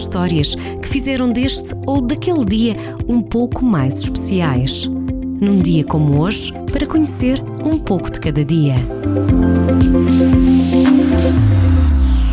histórias que fizeram deste ou daquele dia um pouco mais especiais. Num dia como hoje, para conhecer um pouco de cada dia.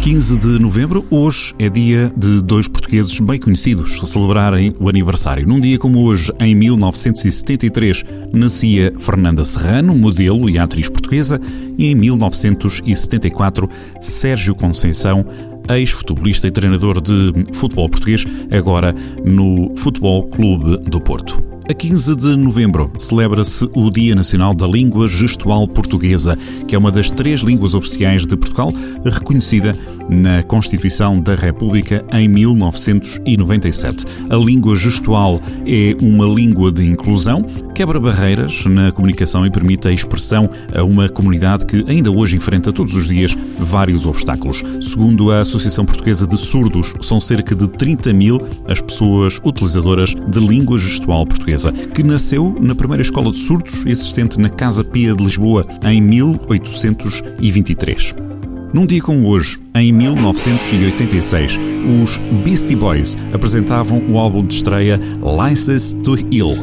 15 de novembro, hoje é dia de dois portugueses bem conhecidos celebrarem o aniversário. Num dia como hoje, em 1973, nascia Fernanda Serrano, modelo e atriz portuguesa, e em 1974, Sérgio Conceição, ex-futebolista e treinador de futebol português, agora no Futebol Clube do Porto. A 15 de novembro celebra-se o Dia Nacional da Língua Gestual Portuguesa, que é uma das três línguas oficiais de Portugal, reconhecida na Constituição da República em 1997. A língua gestual é uma língua de inclusão, quebra barreiras na comunicação e permite a expressão a uma comunidade que ainda hoje enfrenta todos os dias vários obstáculos. Segundo a Associação Portuguesa de Surdos, são cerca de 30 mil as pessoas utilizadoras de língua gestual portuguesa, que nasceu na primeira escola de surdos existente na Casa Pia de Lisboa em 1823. Num dia como hoje, em 1986, os Beastie Boys apresentavam o álbum de estreia License to Heal.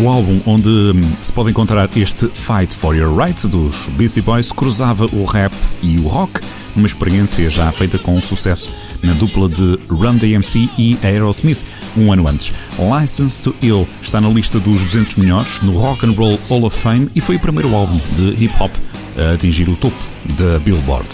O álbum onde hum, se pode encontrar este Fight for Your Rights dos Beastie Boys cruzava o rap e o rock, uma experiência já feita com sucesso na dupla de Run DMC e Aerosmith um ano antes. License to Ill está na lista dos 200 melhores no Rock and Roll Hall of Fame e foi o primeiro álbum de hip hop a atingir o topo da Billboard.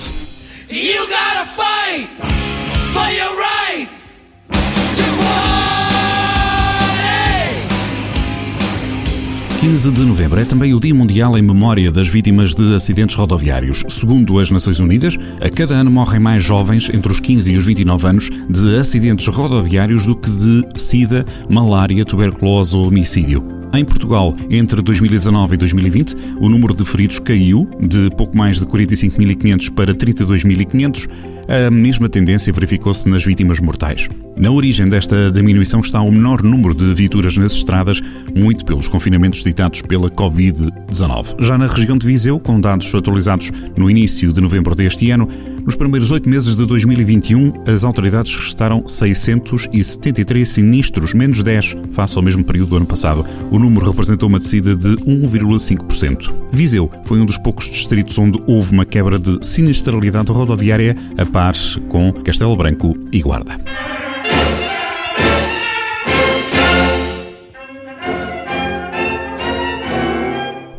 15 de novembro é também o Dia Mundial em memória das vítimas de acidentes rodoviários. Segundo as Nações Unidas, a cada ano morrem mais jovens entre os 15 e os 29 anos de acidentes rodoviários do que de sida, malária, tuberculose ou homicídio. Em Portugal, entre 2019 e 2020, o número de feridos caiu de pouco mais de 45.500 para 32.500. A mesma tendência verificou-se nas vítimas mortais. Na origem desta diminuição está o menor número de viaturas nas estradas, muito pelos confinamentos ditados pela Covid-19. Já na região de Viseu, com dados atualizados no início de novembro deste ano, nos primeiros oito meses de 2021, as autoridades registaram 673 sinistros, menos 10 face ao mesmo período do ano passado. O número representou uma descida de 1,5%. Viseu foi um dos poucos distritos onde houve uma quebra de sinistralidade rodoviária a par com Castelo Branco e Guarda.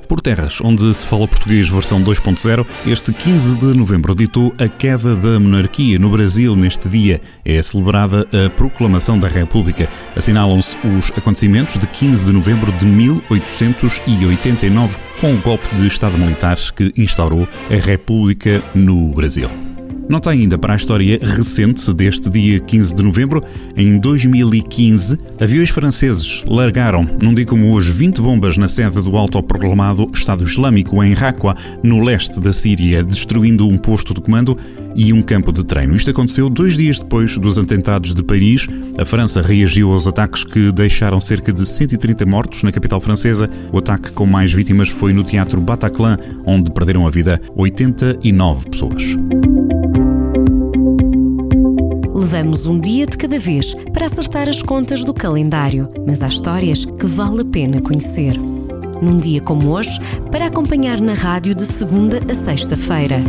Por terras, onde se fala português versão 2.0, este 15 de novembro ditou a queda da monarquia no Brasil. Neste dia é celebrada a proclamação da República. Assinalam-se os acontecimentos de 15 de novembro de 1889, com o golpe de Estado Militar que instaurou a República no Brasil. Nota ainda para a história recente deste dia 15 de novembro. Em 2015, aviões franceses largaram, num dia como hoje, 20 bombas na sede do autoproclamado Estado Islâmico em Raqqa, no leste da Síria, destruindo um posto de comando e um campo de treino. Isto aconteceu dois dias depois dos atentados de Paris. A França reagiu aos ataques que deixaram cerca de 130 mortos na capital francesa. O ataque com mais vítimas foi no Teatro Bataclan, onde perderam a vida 89 pessoas. Levamos um dia de cada vez para acertar as contas do calendário, mas há histórias que vale a pena conhecer. Num dia como hoje, para acompanhar na rádio de segunda a sexta-feira.